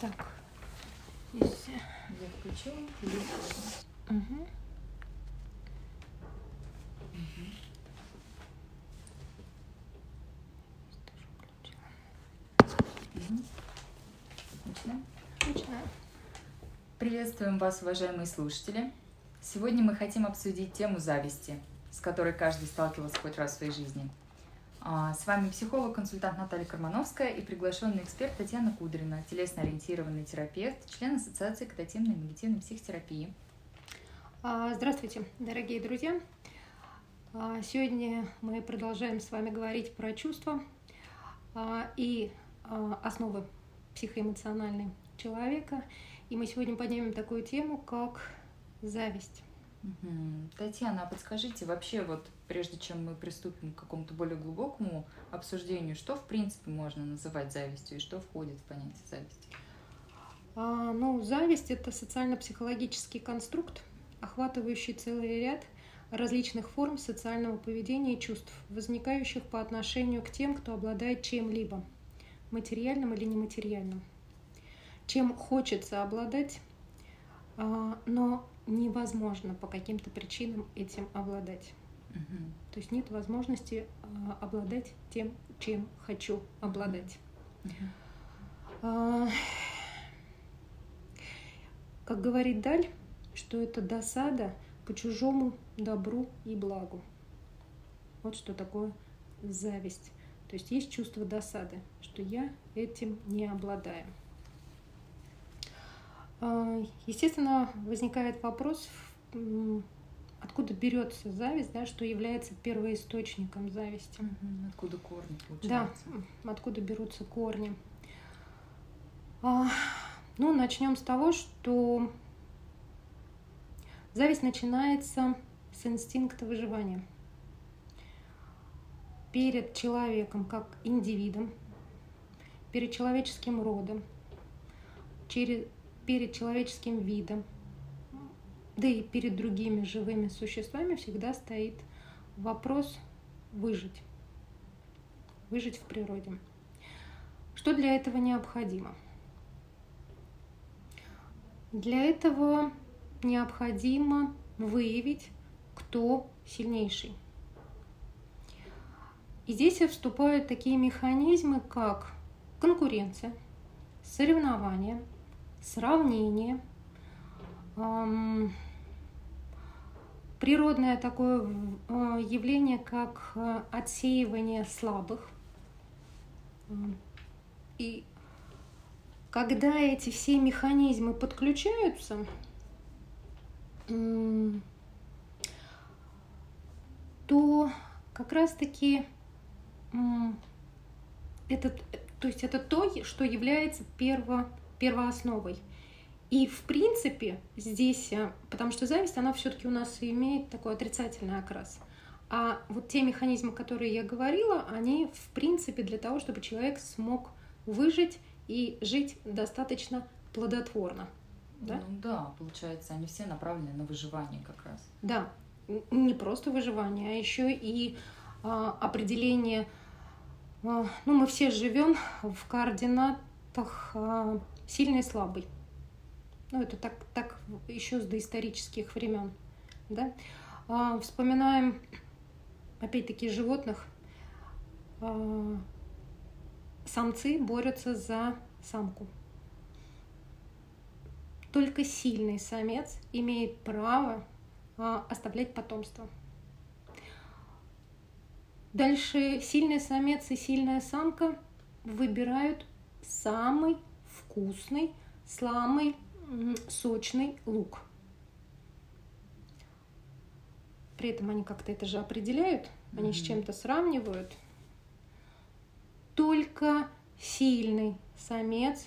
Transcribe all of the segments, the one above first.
Так. Здесь. Я включила. Угу. Начинаем? Начинаем. Приветствуем вас, уважаемые слушатели. Сегодня мы хотим обсудить тему зависти, с которой каждый сталкивался хоть раз в своей жизни. А, С вами психолог-консультант Наталья Кармановская и приглашенный эксперт Татьяна Кудрина, телесно-ориентированный терапевт, член Ассоциации когнитивной и негативной психотерапии. А, Здравствуйте, дорогие друзья. А, Сегодня мы продолжаем с вами говорить про чувства и основы психоэмоциональной человека. И мы сегодня поднимем такую тему, как зависть. Татьяна, а подскажите вообще, вот прежде чем мы приступим к какому-то более глубокому обсуждению, что в принципе можно называть завистью и что входит в понятие зависти? А, Ну, зависть – это социально-психологический конструкт, охватывающий целый ряд различных форм социального поведения и чувств, возникающих по отношению к тем, кто обладает чем-либо, материальным или нематериальным. Чем хочется обладать, а, но невозможно по каким-то причинам этим обладать. Мгм. То есть нет возможности а, обладать тем, чем хочу обладать. А, Как говорит Даль, что это досада по чужому добру и благу. Вот что такое зависть. То есть есть чувство досады, что я этим не обладаю. А, Естественно, возникает вопрос, откуда берется зависть, да, что является первоисточником зависти. Откуда корни Да, получается? м, откуда берутся корни. А, Ну, начнем с того, что зависть начинается с инстинкта выживания. Перед человеком как индивидом, перед человеческим родом, через, перед человеческим видом, да и перед другими живыми существами всегда стоит вопрос выжить. Выжить в природе. Что для этого необходимо? Для этого необходимо выявить, кто сильнейший. И здесь вступают такие механизмы, как конкуренция, соревнование, сравнение, природное такое э, явление, как э, отсеивание слабых. И когда эти все механизмы подключаются, то как раз-таки м, этот, то есть это то, что является перво, первоосновой. И в принципе здесь, э, потому что зависть, она все-таки у нас имеет такой отрицательный окрас. А вот те механизмы, которые я говорила, они в принципе для того, чтобы человек смог выжить и жить достаточно плодотворно. Да? Ну да, получается, они все направлены на выживание как раз. Да, не просто выживание, а еще и а, определение. а, ну, мы все живем в координатах а, сильный и слабый. Ну, это так, так еще с доисторических времен. Да? А, вспоминаем, опять-таки, животных. А, самцы борются за самку. Только сильный самец имеет право а, оставлять потомство. Дальше сильный самец и сильная самка выбирают самый вкусный, самый м, сочный лук. При этом они как-то это же определяют, они с Мгм. чем-то сравнивают. Только сильный самец,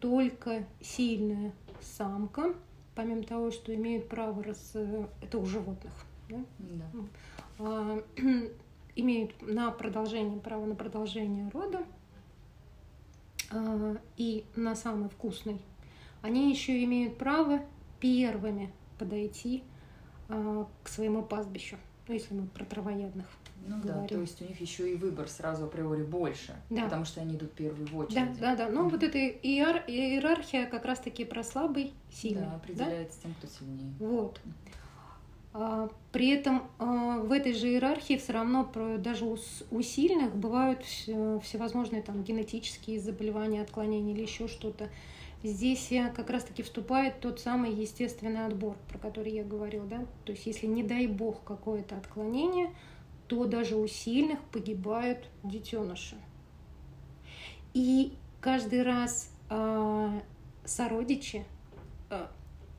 только сильная самка, помимо того, что имеют право рас... это у животных, да? Да. а, имеют на продолжение право на продолжение рода и на самый вкусный, они еще имеют право первыми подойти а, к своему пастбищу, ну, если мы про травоядных Ну говорим. да, то есть у них еще и выбор сразу априори больше, Да. потому что они идут первые в Да, очереди. да, да. Но Мгм. вот эта иер- иерархия как раз-таки про слабый, сильный. Да, да? определяется тем, кто сильнее. Вот. А, При этом а, в этой же иерархии все равно даже у, сильных бывают вс- всевозможные там генетические заболевания, отклонения или еще что-то. Здесь э, как раз-таки вступает тот самый естественный отбор, про который я говорила, да. То есть если не дай бог какое-то отклонение, то даже у сильных погибают детеныши. И каждый раз а, сородичи а,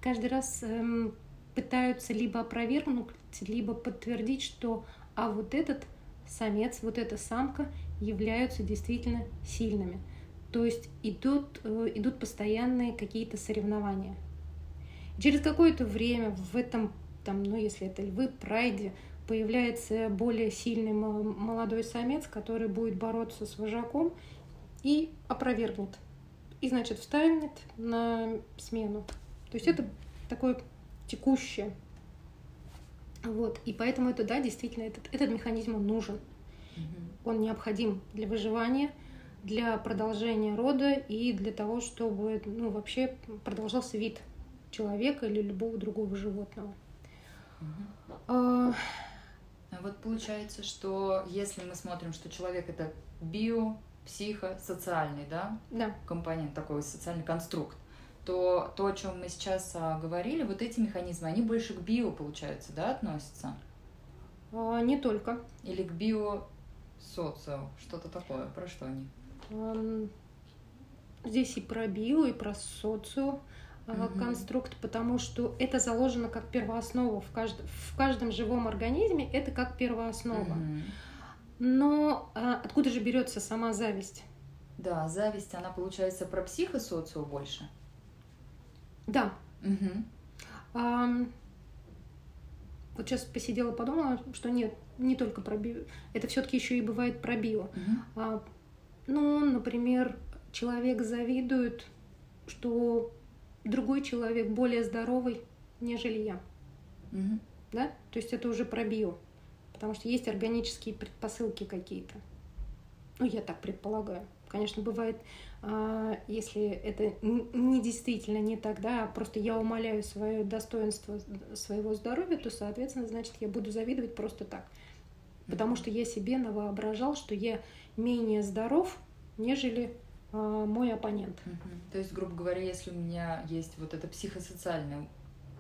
каждый раз эм, пытаются либо опровергнуть, либо подтвердить, что а вот этот самец, вот эта самка являются действительно сильными. То есть идут, э, идут постоянные какие-то соревнования. Через какое-то время в этом, там, ну если это львы, прайде, появляется более сильный мо- молодой самец, который будет бороться с вожаком и опровергнет. И, значит, встанет на смену. То есть это такое текущее. Вот. И поэтому это, да, действительно, этот, этот механизм он нужен. Мгм. Он необходим для выживания, для продолжения рода и для того, чтобы ну, вообще продолжался вид человека или любого другого животного. А, А вот получается, что если мы смотрим, что человек это био, психо, социальный, да, да, компонент, такой социальный конструкт, то то, о чем мы сейчас а, говорили, вот эти механизмы, они больше к био, получается, да, относятся? а, не только. Или к био социо, что-то такое, про что они? Здесь и про био, и про социо Мгм. конструкт, потому что это заложено как первооснова в, кажд... в каждом живом организме, это как первооснова. Мгм. Но а, откуда же берется сама зависть? Да, зависть, она получается про психосоцио больше. Да, Мгм. ам, вот сейчас посидела, подумала, что нет, не только про био, это все-таки еще и бывает про био. Мгм. А, ну, например, человек завидует, что другой человек более здоровый, нежели я. Мгм. Да? То есть это уже про био. Потому что есть органические предпосылки какие-то. Ну, я так предполагаю. Конечно, бывает, а, если это не действительно не так, да, а просто я умоляю свое достоинство своего здоровья, то, соответственно, значит, я буду завидовать просто так. Потому что я себе навоображал, что я менее здоров, нежели а, мой оппонент. То есть, грубо говоря, если у меня есть вот эта психосоциальная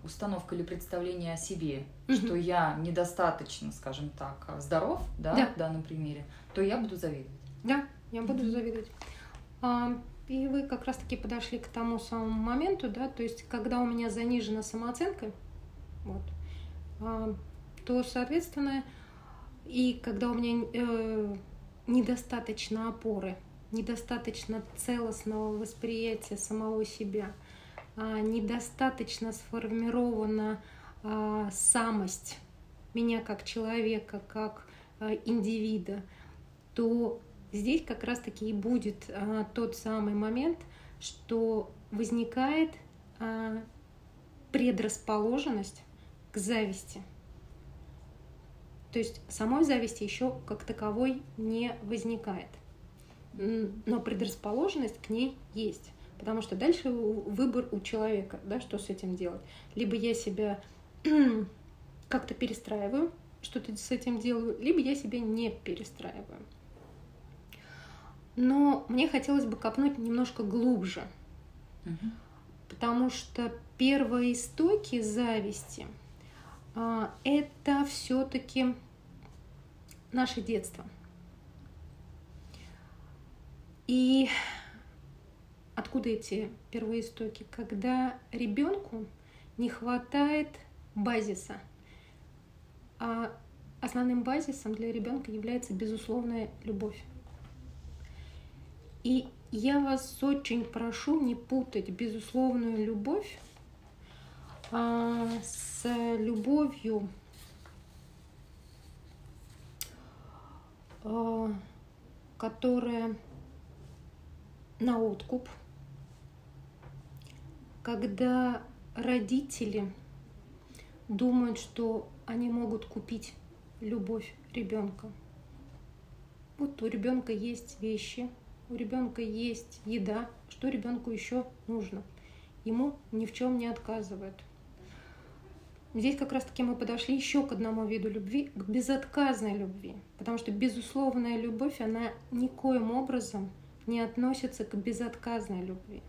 установка или представление о себе, Мгм. что я недостаточно, скажем так, здоров, да, Да. в данном примере, то я буду завидовать. Да, я буду завидовать. А, и вы как раз-таки подошли к тому самому моменту, да, то есть когда у меня занижена самооценка, вот, а, то, соответственно, и когда у меня э, недостаточно опоры, недостаточно целостного восприятия самого себя, а, недостаточно сформирована а, самость меня как человека, как а, индивида, то здесь как раз-таки и будет а, тот самый момент, что возникает а, предрасположенность к зависти. То есть самой зависти еще как таковой не возникает. Но предрасположенность к ней есть. Потому что дальше выбор у человека, да, что с этим делать. Либо я себя как-то перестраиваю, что-то с этим делаю, либо я себя не перестраиваю. Но мне хотелось бы копнуть немножко глубже, Мгм. потому что первоистоки зависти а, это все-таки наше детство. И откуда эти первоистоки? Когда ребенку не хватает базиса. А основным базисом для ребенка является безусловная любовь. И я вас очень прошу не путать безусловную любовь а, с любовью, а, которая на откуп, когда родители думают, что они могут купить любовь ребенка. Вот у ребенка есть вещи, у ребенка есть еда, что ребенку еще нужно. Ему ни в чем не отказывают. Здесь как раз-таки мы подошли еще к одному виду любви, к безотказной любви. Потому что безусловная любовь, она никоим образом не относится к безотказной любви.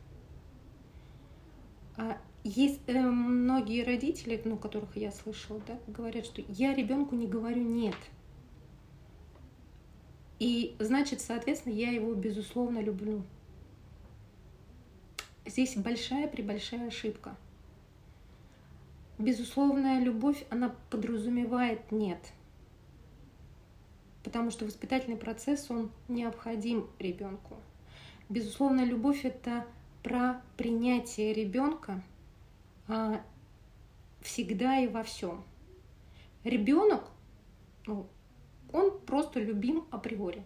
А есть э, многие родители, ну, которых я слышала, да, говорят, что я ребенку не говорю нет. И значит, соответственно, я его безусловно люблю. Здесь большая прибольшая ошибка. Безусловная любовь, она подразумевает нет. Потому что воспитательный процесс, он необходим ребенку. Безусловная любовь – это про принятие ребенка – а, всегда и во всем. Ребенок, ну, он просто любим априори.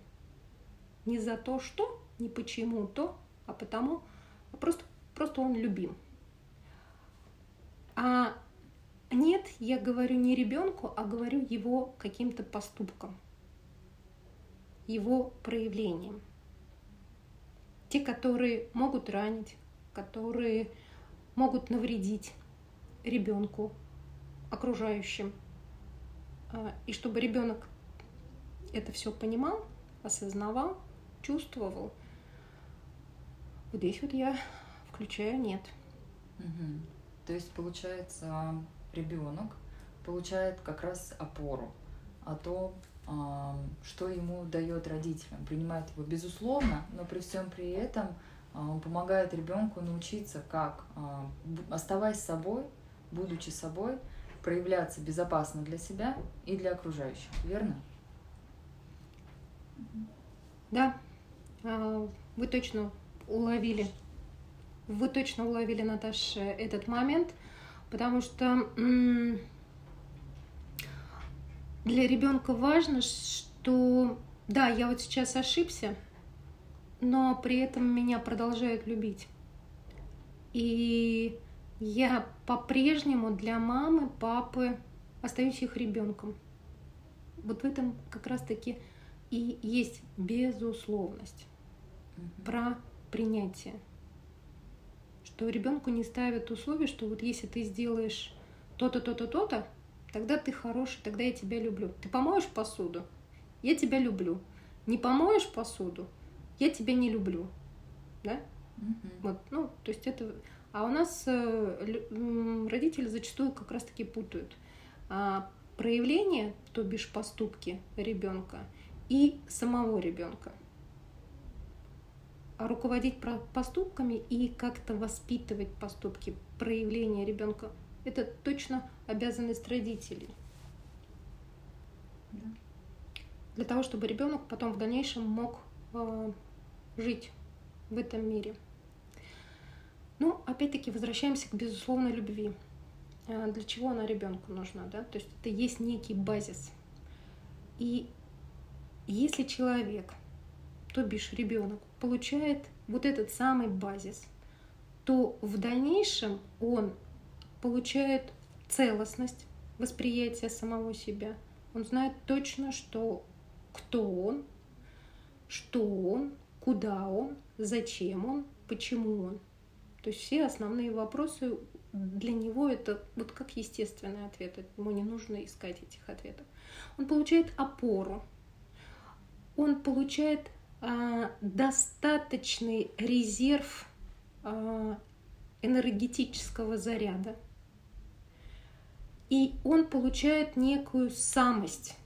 Не за то, что, не почему то, а потому, а просто, просто он любим. А нет, я говорю не ребенку, а говорю его каким-то поступкам, его проявлением. Те, которые могут ранить, которые могут навредить ребенку, окружающим. А, и чтобы ребенок это все понимал, осознавал, чувствовал, вот здесь вот я включаю нет. Угу. То есть получается ребенок получает как раз опору а, что ему дает родителям, принимает его безусловно, но при всем при этом а, он помогает ребенку научиться, как, а, оставаясь собой, будучи собой, проявляться безопасно для себя и для окружающих, верно? Да, а, вы точно уловили, вы точно уловили, Наташа, этот момент, потому что для ребенка важно, что да, я вот сейчас ошибся, но при этом меня продолжают любить. И я по-прежнему для мамы, папы остаюсь их ребенком. Вот в этом как раз-таки и есть безусловность mm-hmm. про принятие. Что ребенку не ставят условия, что вот если ты сделаешь то-то, то-то, то-то, тогда ты хороший, тогда я тебя люблю. Ты помоешь посуду? Я тебя люблю. Не помоешь посуду? я тебя не люблю, да? Угу. Вот, ну, то есть это... А у нас э, родители зачастую как раз-таки путают а, проявление, то бишь поступки ребенка и самого ребенка. А руководить поступками и как-то воспитывать поступки, проявления ребенка – это точно обязанность родителей. Да. Для того, чтобы ребенок потом в дальнейшем мог э, жить в этом мире. Ну, опять-таки, возвращаемся к безусловной любви. А, для чего она ребенку нужна, да? То есть это есть некий базис. И если человек, то бишь ребенок, получает вот этот самый базис, то в дальнейшем он получает целостность восприятия самого себя. Он знает точно, что кто он, что он, куда он, зачем он, почему он. То есть все основные вопросы для него это вот как естественный ответ. Ему не нужно искать этих ответов. Он получает опору. Он получает а, достаточный резерв а, энергетического заряда. И он получает некую самость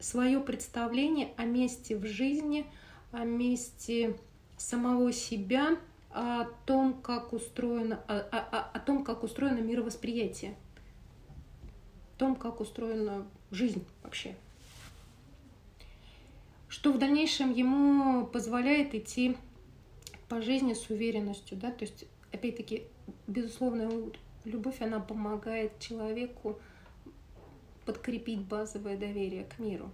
свое представление о месте в жизни, о месте самого себя, о том, как устроено, о, о, о том, как устроено мировосприятие, о том, как устроена жизнь вообще. Что в дальнейшем ему позволяет идти по жизни с уверенностью, да, то есть, опять-таки, безусловно, любовь, она помогает человеку подкрепить базовое доверие к миру.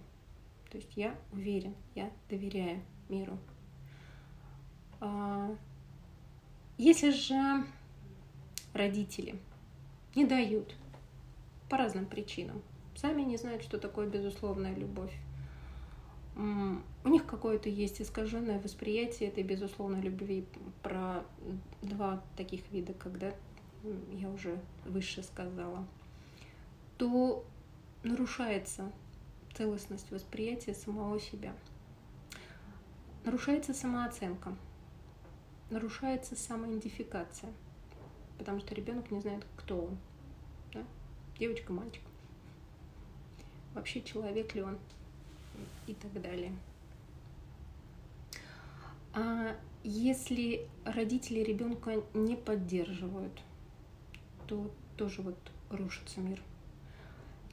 То есть я уверен, я доверяю миру. А, если же родители не дают по разным причинам сами не знают, что такое безусловная любовь. У них какое-то есть искаженное восприятие этой безусловной любви про два таких вида, когда я уже выше сказала, то нарушается целостность восприятия самого себя. Нарушается самооценка, нарушается самоидентификация, потому что ребенок не знает, кто он. Да? Девочка, мальчик. Вообще человек ли он и так далее. А если родители ребенка не поддерживают, то тоже вот рушится мир.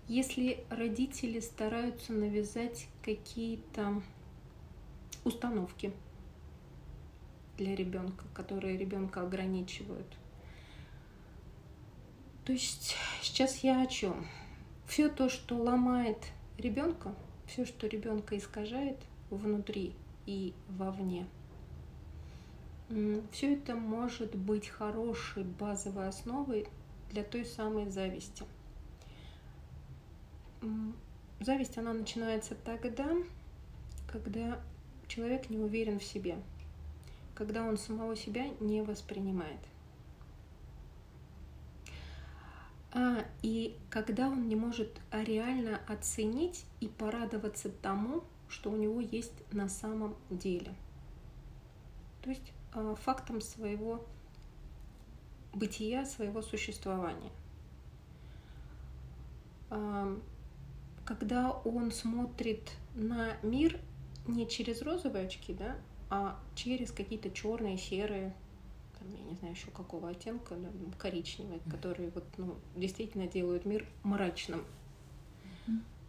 Если родители стараются навязать какие-то установки для ребенка, которые ребенка ограничивают. То есть сейчас я о чем? Все то, что ломает ребенка, все, что ребенка искажает внутри и вовне, все это может быть хорошей базовой основой для той самой зависти – Зависть, она начинается тогда, когда человек не уверен в себе, когда он самого себя не воспринимает. А, и когда он не может реально оценить и порадоваться тому, что у него есть на самом деле. То есть а, фактом своего бытия, своего существования когда он смотрит на мир не через розовые очки, да, а через какие-то черные, серые, там, я не знаю еще какого оттенка, да, коричневые, которые вот, ну, действительно делают мир мрачным.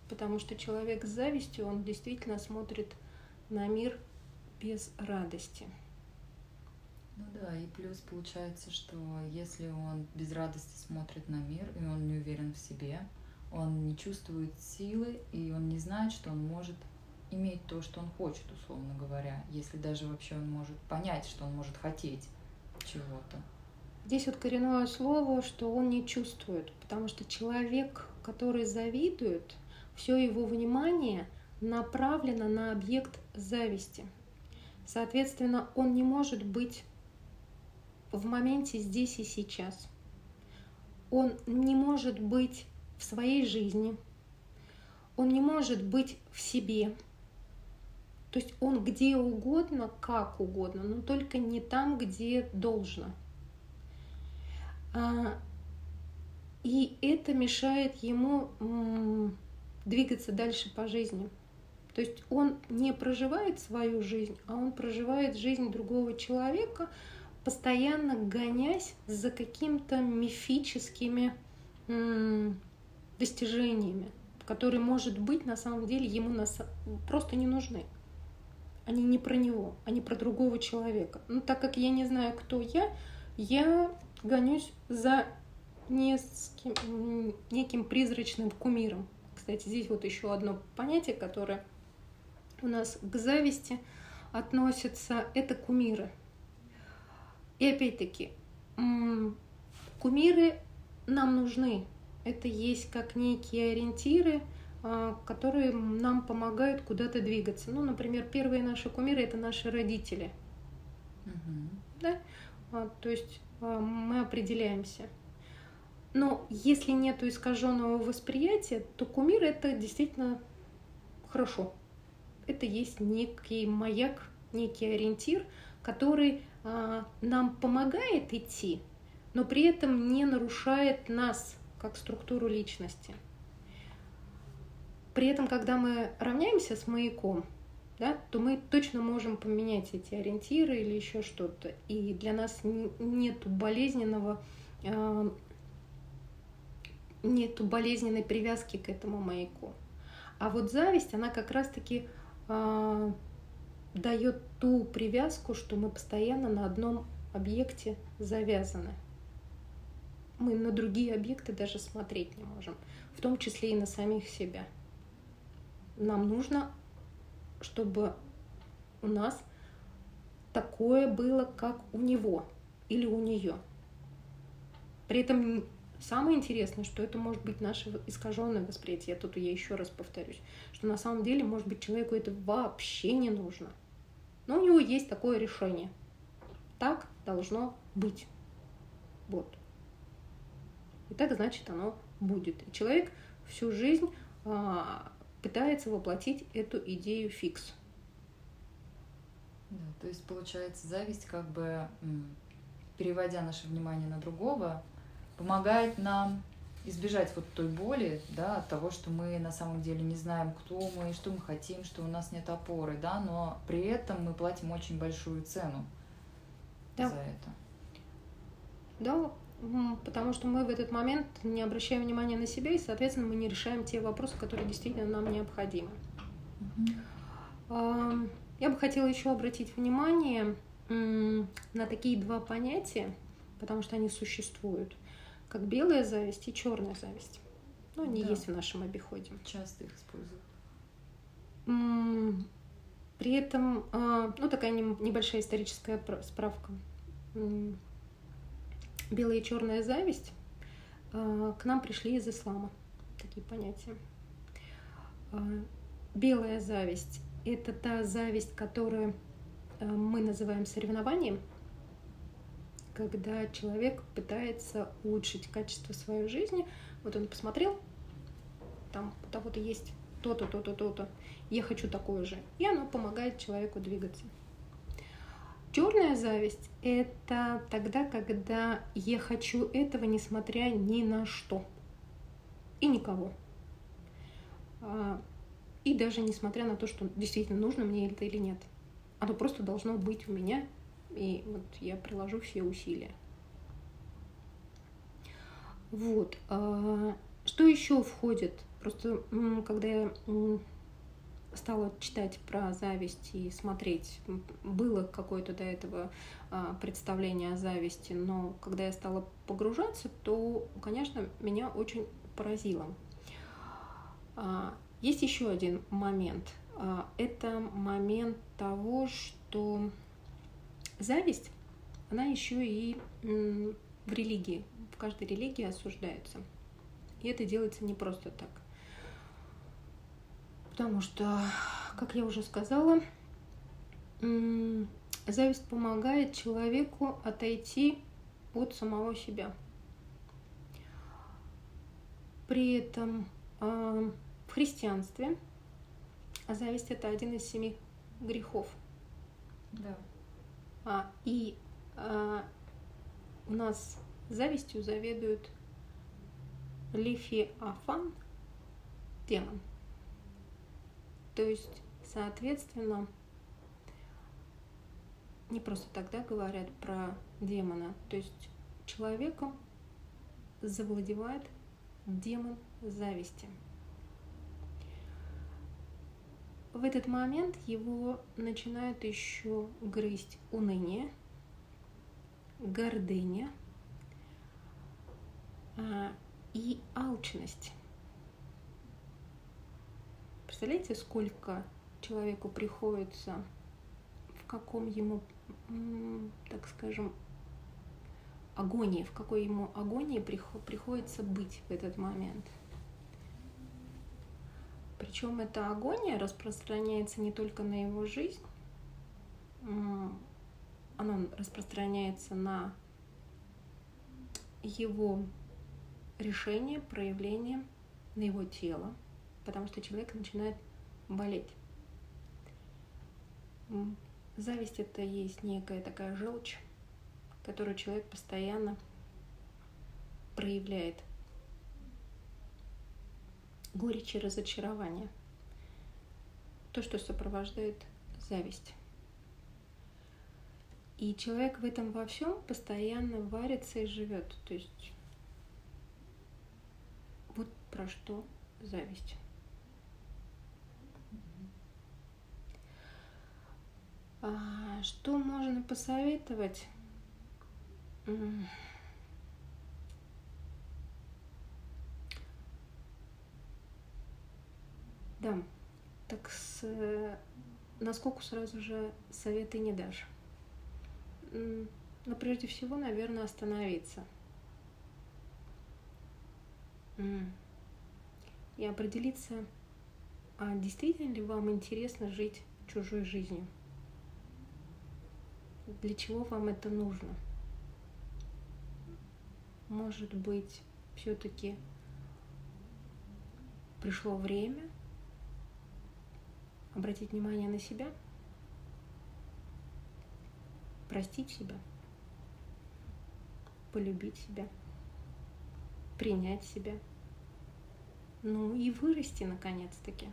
Потому что человек с завистью, он действительно смотрит на мир без радости. Ну да, и плюс получается, что если он без радости смотрит на мир, и он не уверен в себе, он не чувствует силы, и он не знает, что он может иметь то, что он хочет, условно говоря, если даже вообще он может понять, что он может хотеть чего-то. Здесь вот коренное слово, что он не чувствует, потому что человек, который завидует, все его внимание направлено на объект зависти. Соответственно, он не может быть в моменте здесь и сейчас. Он не может быть в своей жизни, он не может быть в себе. То есть он где угодно, как угодно, но только не там, где должно. А, и это мешает ему двигаться дальше по жизни. То есть он не проживает свою жизнь, а он проживает жизнь другого человека, постоянно гонясь за каким-то мифическими достижениями, которые, может быть, на самом деле ему просто не нужны. Они не про него, они про другого человека. Но так как я не знаю, кто я, я гонюсь за неким, неким призрачным кумиром. Кстати, здесь вот еще одно понятие, которое у нас к зависти относится, это кумиры. И опять-таки, кумиры нам нужны, это есть как некие ориентиры, которые нам помогают куда-то двигаться. Ну, например, первые наши кумиры это наши родители. Угу. Да? А, то есть а, мы определяемся. Но если нет искаженного восприятия, то кумир это действительно хорошо. Это есть некий маяк, некий ориентир, который а, нам помогает идти, но при этом не нарушает нас как структуру личности. При этом, когда мы равняемся с маяком, да, то мы точно можем поменять эти ориентиры или еще что-то. И для нас нет болезненного, э, нету болезненной привязки к этому маяку. А вот зависть, она как раз-таки э, дает ту привязку, что мы постоянно на одном объекте завязаны мы на другие объекты даже смотреть не можем, в том числе и на самих себя. Нам нужно, чтобы у нас такое было, как у него или у нее. При этом Самое интересное, что это может быть наше искаженное восприятие. Я тут я еще раз повторюсь, что на самом деле, может быть, человеку это вообще не нужно. Но у него есть такое решение. Так должно быть. Вот. И так, значит, оно будет. И человек всю жизнь а, пытается воплотить эту идею фикс. Да, то есть получается зависть, как бы переводя наше внимание на другого, помогает нам избежать вот той боли, да, от того, что мы на самом деле не знаем, кто мы, что мы хотим, что у нас нет опоры, да, но при этом мы платим очень большую цену да. за это. Да, потому что мы в этот момент не обращаем внимания на себя, и, соответственно, мы не решаем те вопросы, которые действительно нам необходимы. Я бы хотела еще обратить внимание на такие два понятия, потому что они существуют, как белая зависть и черная зависть. Ну, они да. есть в нашем обиходе. Часто их используют. При этом, а, ну, такая небольшая историческая справка. Белая и черная зависть а, к нам пришли из ислама, такие понятия. А, белая зависть – это та зависть, которую а, мы называем соревнованием, когда человек пытается улучшить качество своей жизни. Вот он посмотрел, там у того-то есть то-то, то-то, то-то, я хочу такое же. И оно помогает человеку двигаться. Черная зависть – это тогда, когда я хочу этого, несмотря ни на что и никого. А, и даже несмотря на то, что действительно нужно мне это или нет. Оно просто должно быть у меня, и вот я приложу все усилия. Вот. А, что еще входит? Просто когда я стала читать про зависть и смотреть. Было какое-то до этого а, представление о зависти, но когда я стала погружаться, то, конечно, меня очень поразило. А, есть еще один момент. А, это момент того, что зависть, она еще и в религии, в каждой религии осуждается. И это делается не просто так потому что, как я уже сказала, зависть помогает человеку отойти от самого себя. При этом а, в христианстве зависть это один из семи грехов. Да. А, и а, у нас завистью заведует Лифи Афан, демон. То есть, соответственно, не просто тогда говорят про демона. То есть человеком завладевает демон зависти. В этот момент его начинает еще грызть уныние, гордыня а, и алчность. Представляете, сколько человеку приходится, в каком ему, так скажем, агонии, в какой ему агонии приходится быть в этот момент. Причем эта агония распространяется не только на его жизнь, она распространяется на его решение, проявление, на его тело, потому что человек начинает болеть. Зависть это есть некая такая желчь, которую человек постоянно проявляет. Горечь и разочарование. То, что сопровождает зависть. И человек в этом во всем постоянно варится и живет. То есть вот про что зависть. Что можно посоветовать? Да, так с насколько сразу же советы не дашь. Но прежде всего, наверное, остановиться. И определиться, а действительно ли вам интересно жить чужой жизнью? Для чего вам это нужно? Может быть, все-таки пришло время обратить внимание на себя, простить себя, полюбить себя, принять себя, ну и вырасти наконец-таки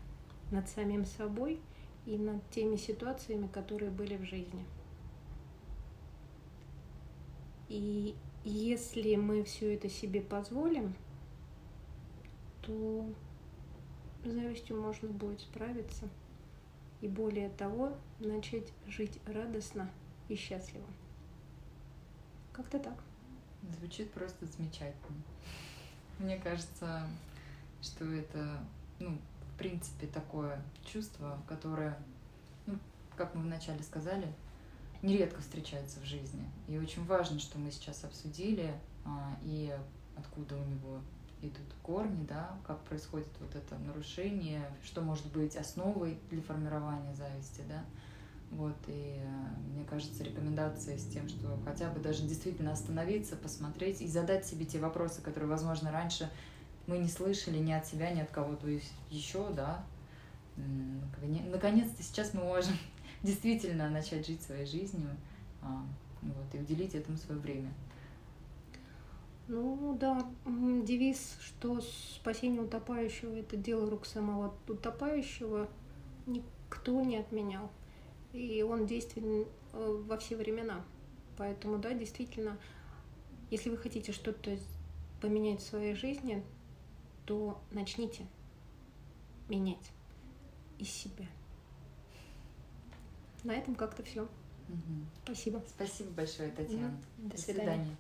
над самим собой и над теми ситуациями, которые были в жизни. И если мы все это себе позволим, то с завистью можно будет справиться и более того начать жить радостно и счастливо. Как-то так. Звучит просто замечательно. Мне кажется, что это, ну, в принципе, такое чувство, которое, ну, как мы вначале сказали, нередко встречается в жизни. И очень важно, что мы сейчас обсудили, а, и откуда у него идут корни, да, как происходит вот это нарушение, что может быть основой для формирования зависти, да. Вот, и э, мне кажется, рекомендация с тем, что хотя бы даже действительно остановиться, посмотреть и задать себе те вопросы, которые, возможно, раньше мы не слышали ни от себя, ни от кого-то еще, да. Наконец-то сейчас мы можем действительно начать жить своей жизнью а, вот, и уделить этому свое время. Ну да, девиз, что спасение утопающего – это дело рук самого утопающего, никто не отменял. И он действенен э, во все времена. Поэтому, да, действительно, если вы хотите что-то поменять в своей жизни, то начните менять из себя. На этом как-то все. Угу. Спасибо. Спасибо большое, Татьяна. Угу. До, До свидания. свидания.